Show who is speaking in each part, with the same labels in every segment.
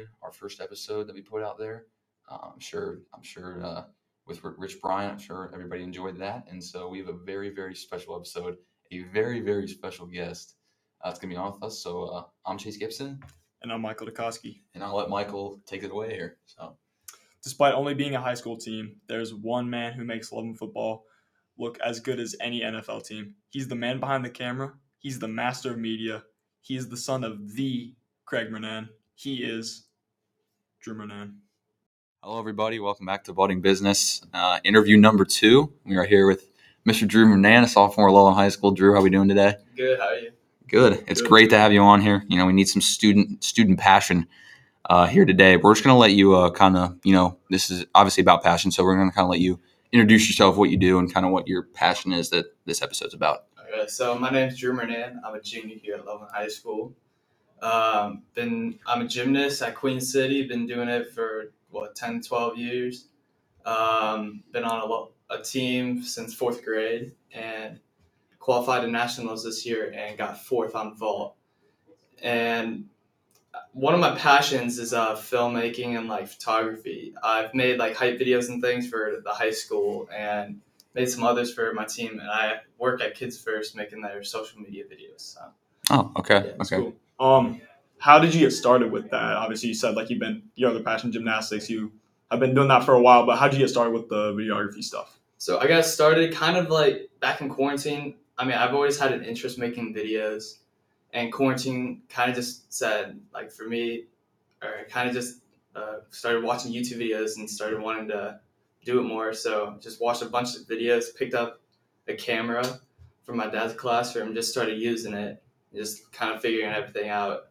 Speaker 1: enjoyed our first episode that we put out there. Uh, I'm sure. I'm sure uh, with Rich Bryant, I'm sure everybody enjoyed that. And so we have a very, very special episode. A very, very special guest. Uh, that's gonna be on with us. So uh, I'm Chase Gibson,
Speaker 2: And I'm Michael Dakoske.
Speaker 1: and I'll let Michael take it away here. So
Speaker 2: Despite only being a high school team, there's one man who makes Loveland Football look as good as any NFL team. He's the man behind the camera. He's the master of media. He is the son of the Craig Murnan. He is Drew Murnan.
Speaker 1: Hello, everybody. Welcome back to Budding Business. Uh, interview number two. We are here with Mr. Drew Murnan, a sophomore at Lowell High School. Drew, how are we doing today?
Speaker 3: Good. How are you?
Speaker 1: Good. It's
Speaker 2: Good.
Speaker 1: great to have you on here. You know, we need some student student passion uh, here today. We're just going to let you uh, kind of, you know, this is obviously about passion, so we're going to kind of let you introduce yourself, what you do, and kind of what your passion is that this episode's about.
Speaker 3: Okay. So my name is Drew Murnan. I'm a junior here at Loveland High School. Um, been I'm a gymnast at Queen City. Been doing it for what 10, 12 years. Um, been on a, a team since fourth grade and qualified to nationals this year and got fourth on vault. And one of my passions is uh, filmmaking and like photography. I've made like hype videos and things for the high school and made some others for my team. And I work at Kids First making their social media videos. So.
Speaker 1: Oh, okay.
Speaker 3: Yeah,
Speaker 2: That's
Speaker 1: okay.
Speaker 2: cool. Um, how did you get started with that? Obviously, you said like you've been your other passion, gymnastics. You have been doing that for a while, but how did you get started with the videography stuff?
Speaker 3: So I got started kind of like back in quarantine. I mean, I've always had an interest making videos, and quarantine kind of just said, like, for me, or kind of just uh, started watching YouTube videos and started wanting to do it more. So just watched a bunch of videos, picked up a camera from my dad's classroom, just started using it, just kind of figuring everything out,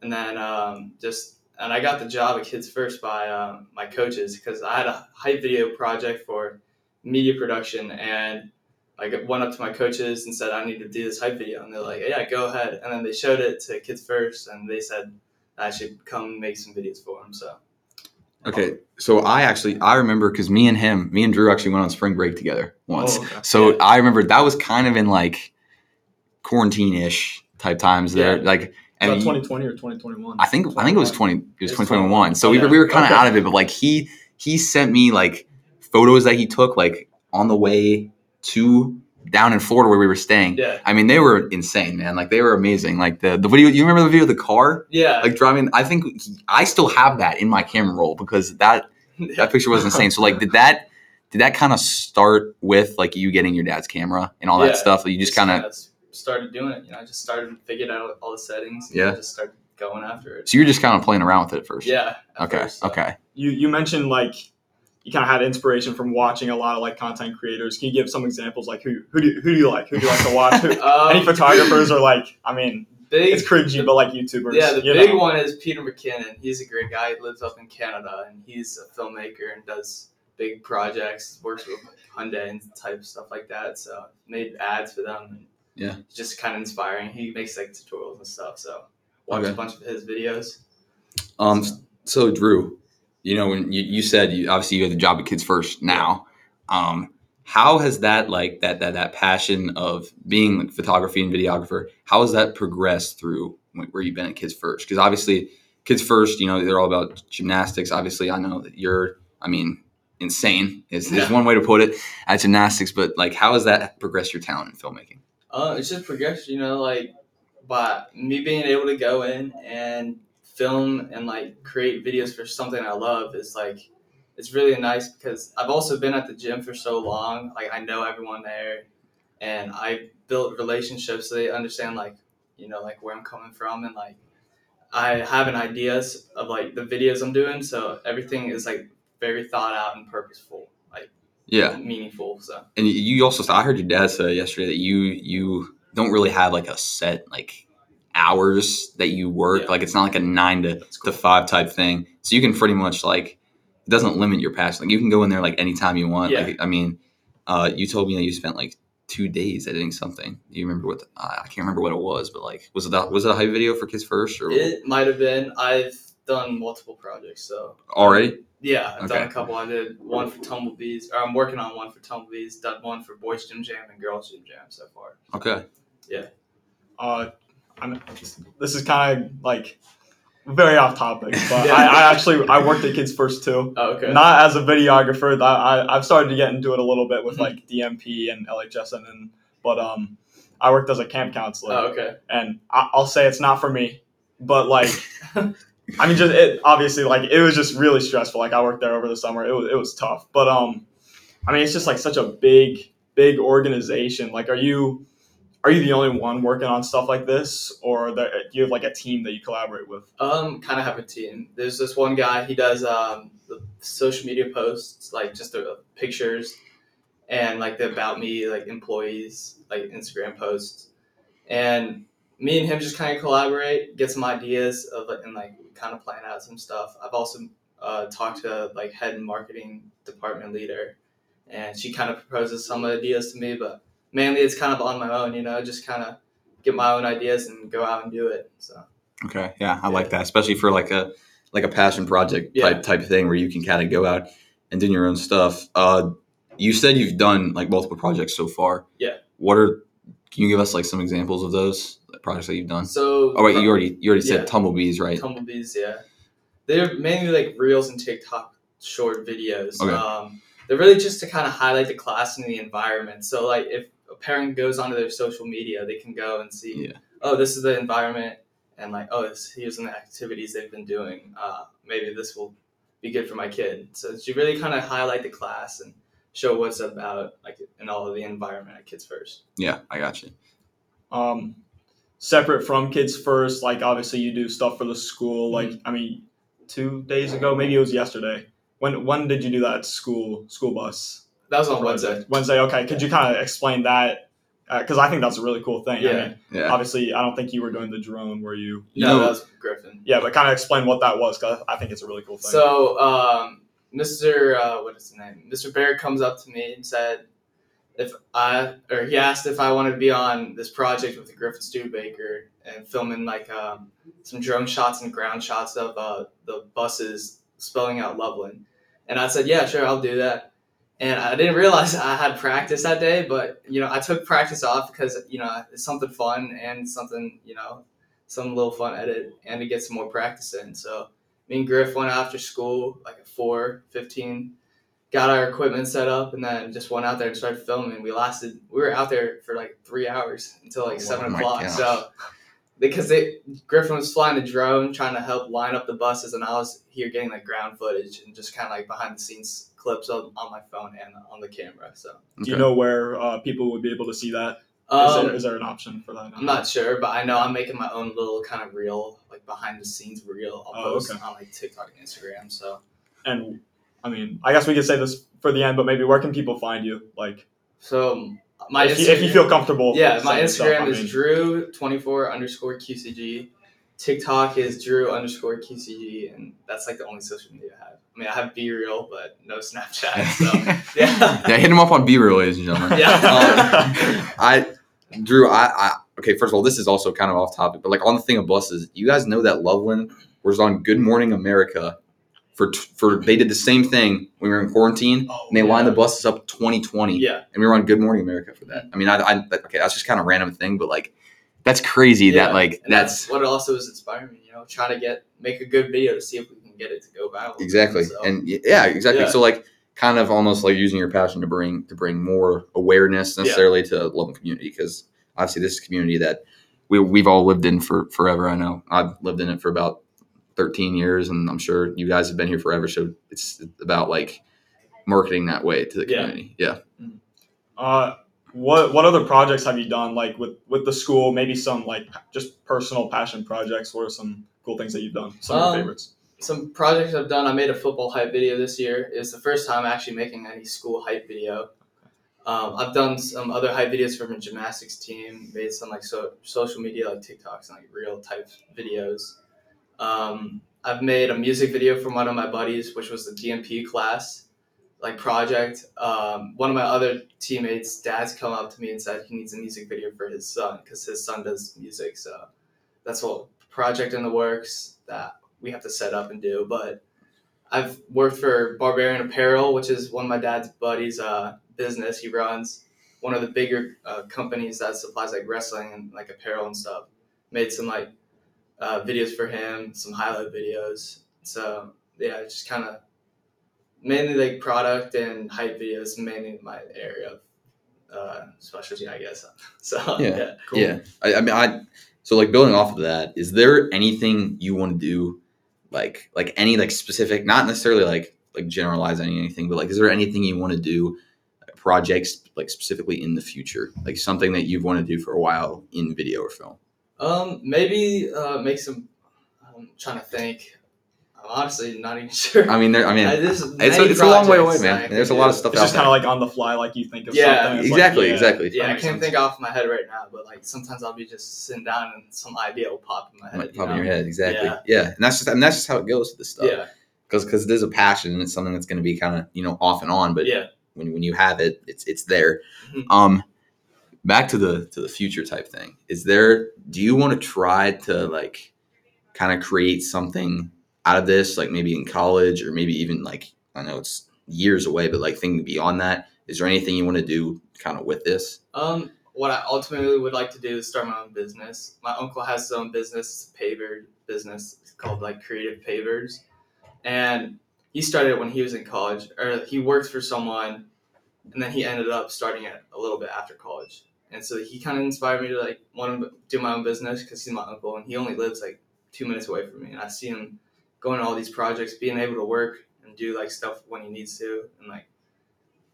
Speaker 3: and then um, just and I got the job at Kids First by um, my coaches because I had a hype video project for media production and I went up to my coaches and said I need to do this hype video and they're like yeah go ahead and then they showed it to kids first and they said I should come make some videos for them so
Speaker 1: Okay. So I actually I remember because me and him, me and Drew actually went on spring break together once.
Speaker 2: Oh, okay.
Speaker 1: So
Speaker 3: Yeah.
Speaker 1: I remember that was kind of in like quarantine ish type times there.
Speaker 3: Yeah.
Speaker 1: Like and
Speaker 2: that 2020 or 2021?
Speaker 1: I think I think it was twenty. It was
Speaker 3: It's
Speaker 1: twenty twenty one. So we were we were kind of
Speaker 2: Okay.
Speaker 1: out of it, but like he he sent me like photos that he took like on the way to down in Florida where we were staying.
Speaker 3: yeah
Speaker 1: I mean, they were insane, man. Like they were amazing. Like the the video. You remember the video of the car?
Speaker 3: yeah
Speaker 1: Like driving. I think I still have that in my camera roll because that that picture was insane. So like, did that did that kind of start with like you getting your dad's camera and all that stuff? Like, you just kind of
Speaker 3: started doing it you know I just started figured out all the settings and
Speaker 1: Yeah.
Speaker 3: just started going after it
Speaker 1: so you're just kind of playing around with it at first.
Speaker 3: yeah at
Speaker 1: Okay.
Speaker 3: first, so.
Speaker 1: Okay.
Speaker 2: you you mentioned like you kind of had inspiration from watching a lot of like content creators. Can you give some examples? Like who who do who do you like? Who do you like to watch? Who,
Speaker 3: Um,
Speaker 2: any photographers or like I mean
Speaker 3: big
Speaker 2: it's cringy, but like YouTubers.
Speaker 3: Yeah, the
Speaker 2: you
Speaker 3: big
Speaker 2: know.
Speaker 3: one is Peter McKinnon. He's a great guy. He lives up in Canada, and he's a filmmaker and does big projects. Works with Hyundai and type stuff like that. So made ads for them. And
Speaker 1: Yeah.
Speaker 3: it's just kind of inspiring. He makes like tutorials and stuff. So watch
Speaker 1: Okay.
Speaker 3: a bunch of his videos.
Speaker 1: Um.
Speaker 3: So-
Speaker 1: So Drew, you know when you, you said you obviously you had the job at Kids First now. Um. How has that like that that that passion of being like photography and videographer? How has that progressed through where you've been at Kids First? Because obviously, Kids First, you know, they're all about gymnastics. Obviously, I know that you're. I mean, insane is, is one way to put it at gymnastics. But like, how has that progressed your talent in filmmaking?
Speaker 3: Uh, it's just progression, you know, like by me being able to go in and film and like create videos for something I love is like it's really nice because I've also been at the gym for so long. Like I know everyone there, and I built relationships so they understand like you know like where I'm coming from and like I have an ideas of like the videos I'm doing. So everything is like very thought out and purposeful,
Speaker 1: Yeah.
Speaker 3: meaningful. So
Speaker 1: And you also, I heard your dad say yesterday that you you don't really have like a set like hours that you work.
Speaker 3: Yeah.
Speaker 1: Like it's not like a nine to,
Speaker 3: that's
Speaker 1: to five type thing. So you can pretty much like it doesn't limit your passion. Like you can go in there like anytime you want.
Speaker 3: Yeah.
Speaker 1: Like I mean, uh, you told me that you spent like two days editing something. Do you remember what? The, I I can't remember what it was, but like was it that was it a hype video for Kids First or
Speaker 3: It might have been. I've done multiple projects, so
Speaker 1: already?
Speaker 3: yeah, I've done a couple. I did one for Tumblebees, or I'm working on one for Tumblebees. Done one for Boys Gym Jam and Girls Gym Jam so far.
Speaker 1: Okay. Yeah.
Speaker 2: Uh, I'm, this is kind of like very off topic, but
Speaker 3: Yeah.
Speaker 2: I, I actually I worked at Kids First too.
Speaker 3: Oh, okay.
Speaker 2: Not as a videographer. I, I I've started to get into it a little bit with
Speaker 3: Mhm.
Speaker 2: like DMP and LHSN, and but um, I worked as a camp counselor,
Speaker 3: oh, okay.
Speaker 2: and I, I'll say it's not for me. But like, I mean, just it obviously like it was just really stressful. Like I worked there over the summer. It was it was tough, but um, I mean, it's just like such a big big organization. Like, are you are you the only one working on stuff like this, or do you have like a team that you collaborate with?
Speaker 3: Um, kind of have a team. There's this one guy. He does um the social media posts, like just the pictures, and like the about me, like employees, like Instagram posts, and me and him just kind of collaborate, get some ideas of and like kind of plan out some stuff. I've also uh, talked to like head marketing department leader, and she kind of proposes some ideas to me, but mainly it's kind of on my own. You know, just kind of get my own ideas and go out and do it. So.
Speaker 1: Okay, yeah, I like that, especially for like a like a passion project
Speaker 3: Yeah.
Speaker 1: type type thing where you can kind of go out and do your own stuff. Uh, you said you've done like multiple projects so far.
Speaker 3: Yeah.
Speaker 1: What are? Can you give us like some examples of those projects that you've done?
Speaker 3: So
Speaker 1: Oh wait, you already you already
Speaker 3: Yeah.
Speaker 1: said tumblebees, right?
Speaker 3: Tumblebees, yeah. They're mainly like reels and TikTok short videos.
Speaker 1: Okay.
Speaker 3: Um, they're really just to kind of highlight the class and the environment. So like if a parent goes onto their social media, they can go and see,
Speaker 1: Yeah.
Speaker 3: oh, this is the environment, and like, oh, this, here's some activities they've been doing. Uh, maybe this will be good for my kid. So you really kind of highlight the class and show what's about like in all of the environment at Kids First.
Speaker 1: Yeah, I got you.
Speaker 2: um, separate from Kids First. Like obviously you do stuff for the school. Like
Speaker 3: Mm-hmm.
Speaker 2: I mean, two days ago, maybe it was yesterday. When when did you do that school school bus?
Speaker 3: That was on Wednesday.
Speaker 2: Wednesday. Okay, could you kind of explain that? Because I think that's a really cool thing. I
Speaker 3: Yeah.
Speaker 2: mean,
Speaker 1: Yeah.
Speaker 2: obviously, I don't think you were doing the drone. Were you?
Speaker 1: You
Speaker 3: no, that was Griffin.
Speaker 2: Yeah, but kind of explain what that was because I think it's a really cool thing.
Speaker 3: So, um, Mr. Uh, what is his name? Mr. Bear comes up to me and said, if I, or he asked if I wanted to be on this project with the Griffin Studebaker and filming like um, some drone shots and ground shots of uh, the buses spelling out Loveland. And I said, yeah, sure, I'll do that. And I didn't realize I had practice that day, but you know, I took practice off because you know it's something fun and something you know, some little fun edit and to get some more practice in. So me and Griff went after school like at 4 15 got our equipment set up and then just went out there and started filming we lasted we were out there for like three hours until like
Speaker 2: Oh,
Speaker 3: 7 o'clock
Speaker 1: gosh.
Speaker 3: so because they griffin was flying the drone trying to help line up the buses and i was here getting like ground footage and just kind of like behind the scenes clips on, on my phone and on the camera so
Speaker 2: do you know where uh, people would be able to see that? Is
Speaker 3: um,
Speaker 2: there, is there an option for that?
Speaker 3: I'm not sure, but I know I'm making my own little kind of reel, like behind the scenes reel. I'll
Speaker 2: Oh,
Speaker 3: post
Speaker 2: okay.
Speaker 3: on like TikTok and Instagram. So
Speaker 2: And I mean, I guess we could say this for the end, but maybe where can people find you? Like,
Speaker 3: So my
Speaker 2: if, you, if you feel comfortable.
Speaker 3: yeah, my
Speaker 2: saying stuff,
Speaker 3: Instagram
Speaker 2: I
Speaker 3: is
Speaker 2: mean,
Speaker 3: Drew twenty four underscore QCG. TikTok is Drew underscore QCG, and that's like the only social media I have. I mean, I have BeReal, but no Snapchat. So yeah,
Speaker 1: yeah, hit him up on BeReal, ladies and gentlemen.
Speaker 3: yeah.
Speaker 1: Um, I, Drew, I, I, okay. First of all, this is also kind of off topic, but like on the thing of buses, you guys know that Loveland was on Good Morning America for for they did the same thing when we were in quarantine,
Speaker 2: Oh,
Speaker 1: and they lined the buses up 2020,
Speaker 3: yeah,
Speaker 1: and we were on Good Morning America for that. I mean, I, I okay, that's just kind of random thing, but like that's crazy
Speaker 3: yeah.
Speaker 1: that like
Speaker 3: And
Speaker 1: that's
Speaker 3: what also is inspiring me. You know, trying to get make a good video to see if we can get it to go viral.
Speaker 1: exactly
Speaker 3: So,
Speaker 1: and yeah exactly
Speaker 3: Yeah.
Speaker 1: so like kind of almost like using your passion to bring to bring more awareness necessarily to local community because obviously this is a community that we, we've all lived in for forever i know i've lived in it for about 13 years and i'm sure you guys have been here forever so it's about like marketing that way to the
Speaker 3: Yeah.
Speaker 1: community yeah
Speaker 2: Uh, what what other projects have you done like with with the school? Maybe some like just personal passion projects. What are some cool things that you've done? Some of
Speaker 3: Um,
Speaker 2: your favorites.
Speaker 3: some projects I've done. I made a football hype video this year. It's the first time actually making any school hype video. Um, I've done some other hype videos from a gymnastics team, made some like so, social media like TikToks and like real type videos. Um, I've made a music video for one of my buddies, which was the DMP class like project. Um, one of my other teammates' dads come up to me and said he needs a music video for his son because his son does music. So that's what project in the works that we have to set up and do. But I've worked for Barbarian Apparel, which is one of my dad's buddies' uh, business. He runs one of the bigger uh, companies that supplies like wrestling and like apparel and stuff. made some like uh, videos for him, some highlight videos. So yeah, just kind of mainly like product and hype videos, mainly my area of uh, specialty, I guess. So
Speaker 1: Yeah.
Speaker 3: yeah,
Speaker 2: Cool.
Speaker 1: Yeah, I, I mean, I so like building off of that, is there anything you want to do, like like any like specific, not necessarily like like generalizing anything, but like is there anything you want to do, projects like specifically in the future, like something that you've wanted to do for a while in video or film?
Speaker 3: Um, maybe uh, make some. I'm trying to think. I'm honestly not even sure.
Speaker 1: I mean, there. I mean,
Speaker 3: Uh, there's
Speaker 1: it's a, it's a long way away, man. There's a lot of stuff
Speaker 2: It's
Speaker 1: out
Speaker 2: just kind of like on the fly, like you think of
Speaker 3: Yeah,
Speaker 2: something. It's like,
Speaker 1: exactly,
Speaker 2: yeah.
Speaker 1: exactly.
Speaker 3: Yeah, I can't
Speaker 2: sense.
Speaker 3: think off my head right now, but like sometimes I'll be just sitting down and some idea will pop in my head.
Speaker 1: Might
Speaker 3: you
Speaker 1: pop in your head, exactly. Yeah.
Speaker 3: Yeah.
Speaker 1: and that's just and that's just how it goes with this stuff.
Speaker 3: Yeah,
Speaker 1: because because it is a passion and it's something that's going to be kind of you know off and on, but
Speaker 3: yeah.
Speaker 1: when when you have it, it's it's there.
Speaker 3: Mhm.
Speaker 1: Um, back to the to the future type thing. Is there? Do you want to try to like kind of create something out of this, like maybe in college or maybe even like I know it's years away, but like thinking beyond that. Is there anything you want to do kind of with this?
Speaker 3: Um, what I ultimately would like to do is start my own business. My uncle has his own business, paver business. It's called like Creative Pavers, and he started when he was in college, or he worked for someone, and then he ended up starting it a little bit after college. And so he kind of inspired me to like want to do my own business because he's my uncle, and he only lives like two minutes away from me, and I see him going to all these projects, being able to work and do like stuff when he needs to, and like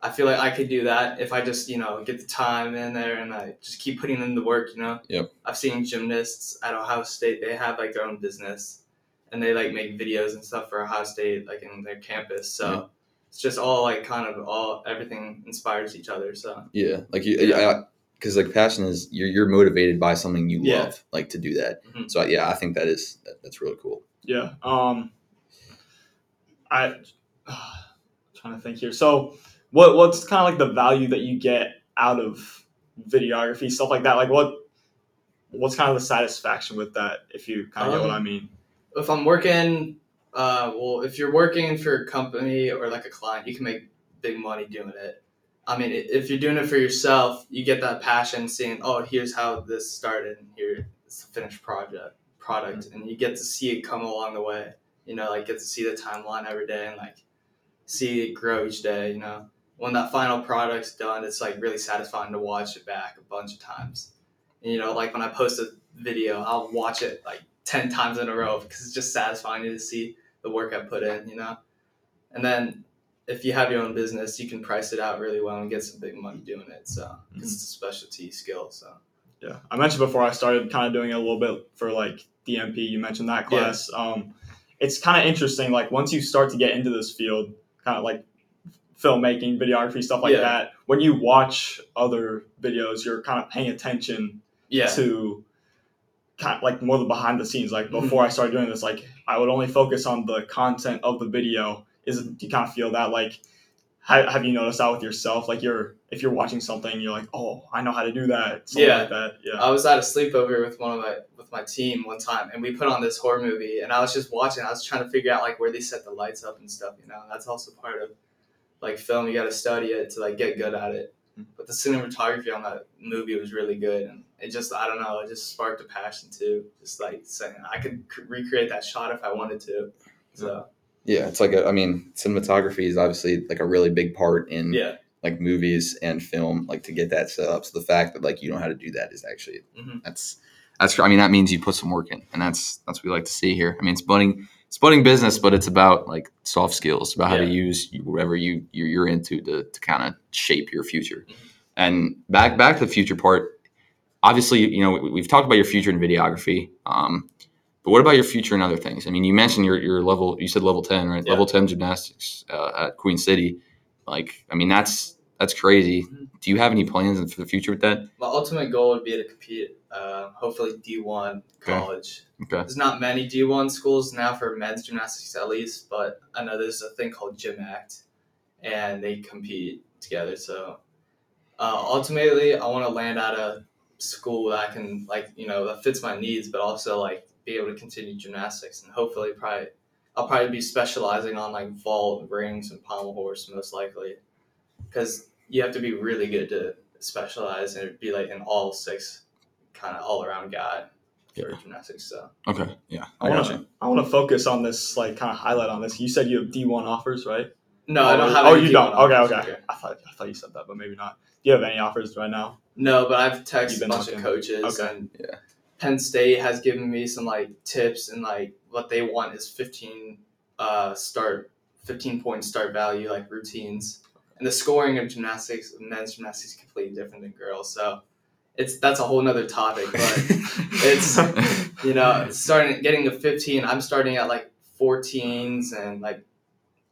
Speaker 3: I feel like I could do that if I just, you know, get the time in there and I just keep putting in the work, you know?
Speaker 1: Yep.
Speaker 3: I've seen gymnasts at Ohio State, they have like their own business and they like make videos and stuff for Ohio State, like in their campus. So
Speaker 1: Yeah.
Speaker 3: it's just all like kind of all, everything inspires each other. So
Speaker 1: Yeah, like you,
Speaker 3: Yeah.
Speaker 1: Because like passion is you're you're motivated by something you
Speaker 3: Yeah.
Speaker 1: love, like to do that.
Speaker 3: Mhm.
Speaker 1: So yeah, I think that is that, that's really cool.
Speaker 2: Yeah. Um, I trying to think here. So, what what's kind of like the value that you get out of videography stuff like that? Like what what's kind of the satisfaction with that? If you kind of get what
Speaker 3: Um,
Speaker 2: I mean.
Speaker 3: if I'm working, uh, well, if you're working for a company or like a client, you can make big money doing it. I mean, if you're doing it for yourself, you get that passion, seeing, oh, here's how this started, and here's the finished project product, mm-hmm. and you get to see it come along the way. You know, like get to see the timeline every day, and like see it grow each day. You know, when that final product's done, it's like really satisfying to watch it back a bunch of times. And, you know, like when I post a video, I'll watch it like 10 times in a row because it's just satisfying to see the work I put in, you know? And then if you have your own business, you can price it out really well and get some big money doing it. So 'cause it's a specialty skill. So
Speaker 2: Yeah, I mentioned before I started kind of doing it a little bit for like DMP. You mentioned that
Speaker 3: Yeah.
Speaker 2: class. Um, it's kind of interesting. Like once you start to get into this field, kind of like filmmaking, videography, stuff like
Speaker 3: Yeah.
Speaker 2: that. When you watch other videos, you're kind of paying attention
Speaker 3: yeah,
Speaker 2: to kind of like more the behind the scenes. Like
Speaker 3: Mhm.
Speaker 2: before I started doing this, like I would only focus on the content of the video. Is do you kind of feel that like ha- have you noticed that with yourself? Like you're if you're watching something, you're like, oh, I know how to do that. Something
Speaker 3: Yeah.
Speaker 2: like that. Yeah.
Speaker 3: I was at a sleepover with one of my with my team one time, and we put on this horror movie, and I was just watching. I was trying to figure out like where they set the lights up and stuff. You know, that's also part of like film. You got to study it to like get good at it. But the cinematography on that movie was really good, and it just I don't know, it just sparked a passion too. Just like saying I could recreate that shot if I wanted to. So
Speaker 1: Yeah, it's like a, I mean, cinematography is obviously like a really big part in
Speaker 3: yeah,
Speaker 1: like movies and film, like to get that set up. So the fact that like you know how to do that is actually
Speaker 3: Mhm.
Speaker 1: that's that's I mean that means you put some work in, and that's that's what we like to see here. I mean, it's budding it's budding business, but it's about like soft skills, about how to use whatever you you're, you're into to to kind of shape your future.
Speaker 3: Mhm.
Speaker 1: And back back to the future part. Obviously, you know we, we've talked about your future in videography. Um, but what about your future and other things? I mean, you mentioned your, your level. You said level ten, right?
Speaker 3: Yeah.
Speaker 1: Level ten gymnastics uh, at Queen City. Like, I mean, that's that's crazy.
Speaker 3: Mhm.
Speaker 1: Do you have any plans for the future with that?
Speaker 3: my ultimate goal would be to compete. Uh, hopefully D one
Speaker 1: Okay.
Speaker 3: college.
Speaker 1: Okay.
Speaker 3: There's not many D one schools now for men's gymnastics at least, but I know there's a thing called GymACT, and they compete together. So uh, ultimately, I want to land at a school that I can like you know that fits my needs, but also like be able to continue gymnastics and hopefully probably I'll probably be specializing on like vault, rings, and pommel horse most likely, because you have to be really good to specialize and be like an all six kind of all around guy. for
Speaker 1: Yeah.
Speaker 3: gymnastics. So
Speaker 1: Okay. Yeah.
Speaker 2: I
Speaker 1: I
Speaker 2: want to I want to focus on this like kind of highlight on this. You said you have D one offers, right?
Speaker 3: no, I don't oh, have.
Speaker 2: Oh,
Speaker 3: any
Speaker 2: you don't.
Speaker 3: D1
Speaker 2: Okay,
Speaker 3: offers
Speaker 2: okay.
Speaker 3: here.
Speaker 2: I thought I thought you said that, but maybe not. Do you have any offers right now?
Speaker 3: No, but I've
Speaker 2: You've
Speaker 3: texted
Speaker 2: been
Speaker 3: a bunch
Speaker 2: looking.
Speaker 3: of coaches
Speaker 2: Okay.
Speaker 3: and
Speaker 1: Yeah.
Speaker 3: Penn State has given me some like tips and like what they want is 15 uh start 15 point start value like routines. And the scoring of gymnastics men's gymnastics is completely different than girls. So it's that's a whole nother topic, but it's you know, starting getting to 15, I'm starting at like 14s and like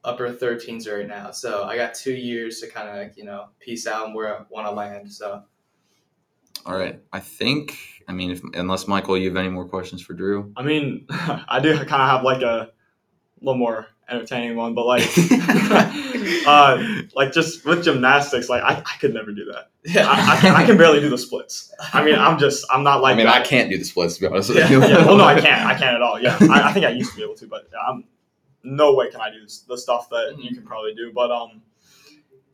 Speaker 3: upper 13s right now. So I got 2 years to kind of like, you know, piece out and where I want to land. So
Speaker 1: All right. I think. I mean, if, unless Michael, you have any more questions for Drew?
Speaker 2: I mean, I do kind of have like a little more entertaining one, but like, uh, like just with gymnastics, like I, I could never do that.
Speaker 3: yeah.
Speaker 2: I, I, can, I can barely do the splits. I mean, I'm just I'm not like
Speaker 1: I mean,
Speaker 2: that.
Speaker 1: I can't do the splits to be honest with
Speaker 3: Yeah.
Speaker 1: you.
Speaker 2: yeah, well, no, I can't. I can't at all. Yeah, I, I think I used to be able to, but I'm no way can I do this, the stuff that you can probably do. But um,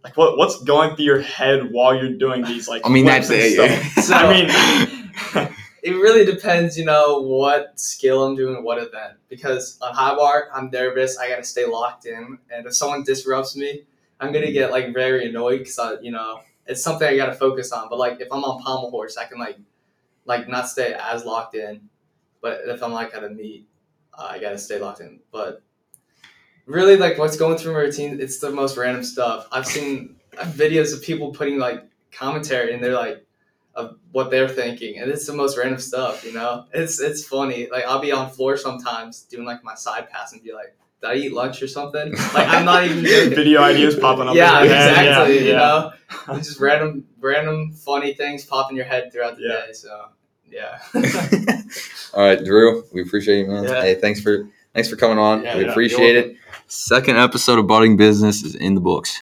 Speaker 2: like what what's going through your head while you're doing these like?
Speaker 1: I mean, that's it.
Speaker 2: stuff?
Speaker 3: So-
Speaker 2: I mean,
Speaker 3: it really depends, you know, what skill I'm doing what event. Because on high bar, I'm nervous. I gotta stay locked in, and if someone disrupts me, I'm gonna get like very annoyed because I, you know, it's something I gotta focus on. But like if I'm on pommel horse, I can like, like not stay as locked in. But if I'm like at a meet, uh, I gotta stay locked in. But really, like what's going through my routine, it's the most random stuff. I've seen videos of people putting like commentary, and they're like of what they're thinking, and it's the most random stuff. You know, it's it's funny. Like I'll be on floor sometimes doing like my side pass and be like, "Did I eat lunch or something?" Like I'm not even joking.
Speaker 2: video ideas popping up.
Speaker 3: Yeah,
Speaker 2: in head.
Speaker 3: exactly.
Speaker 2: Yeah,
Speaker 3: you
Speaker 2: yeah.
Speaker 3: know, it's just random, random funny things pop in your head throughout the
Speaker 2: Yeah.
Speaker 3: day. So yeah.
Speaker 1: All right, Drew, we appreciate you, man.
Speaker 3: Yeah.
Speaker 1: Hey, thanks for thanks for coming on.
Speaker 3: Yeah,
Speaker 1: we
Speaker 2: yeah,
Speaker 1: appreciate
Speaker 2: you're
Speaker 1: it. Second episode of Budding Business is in the books.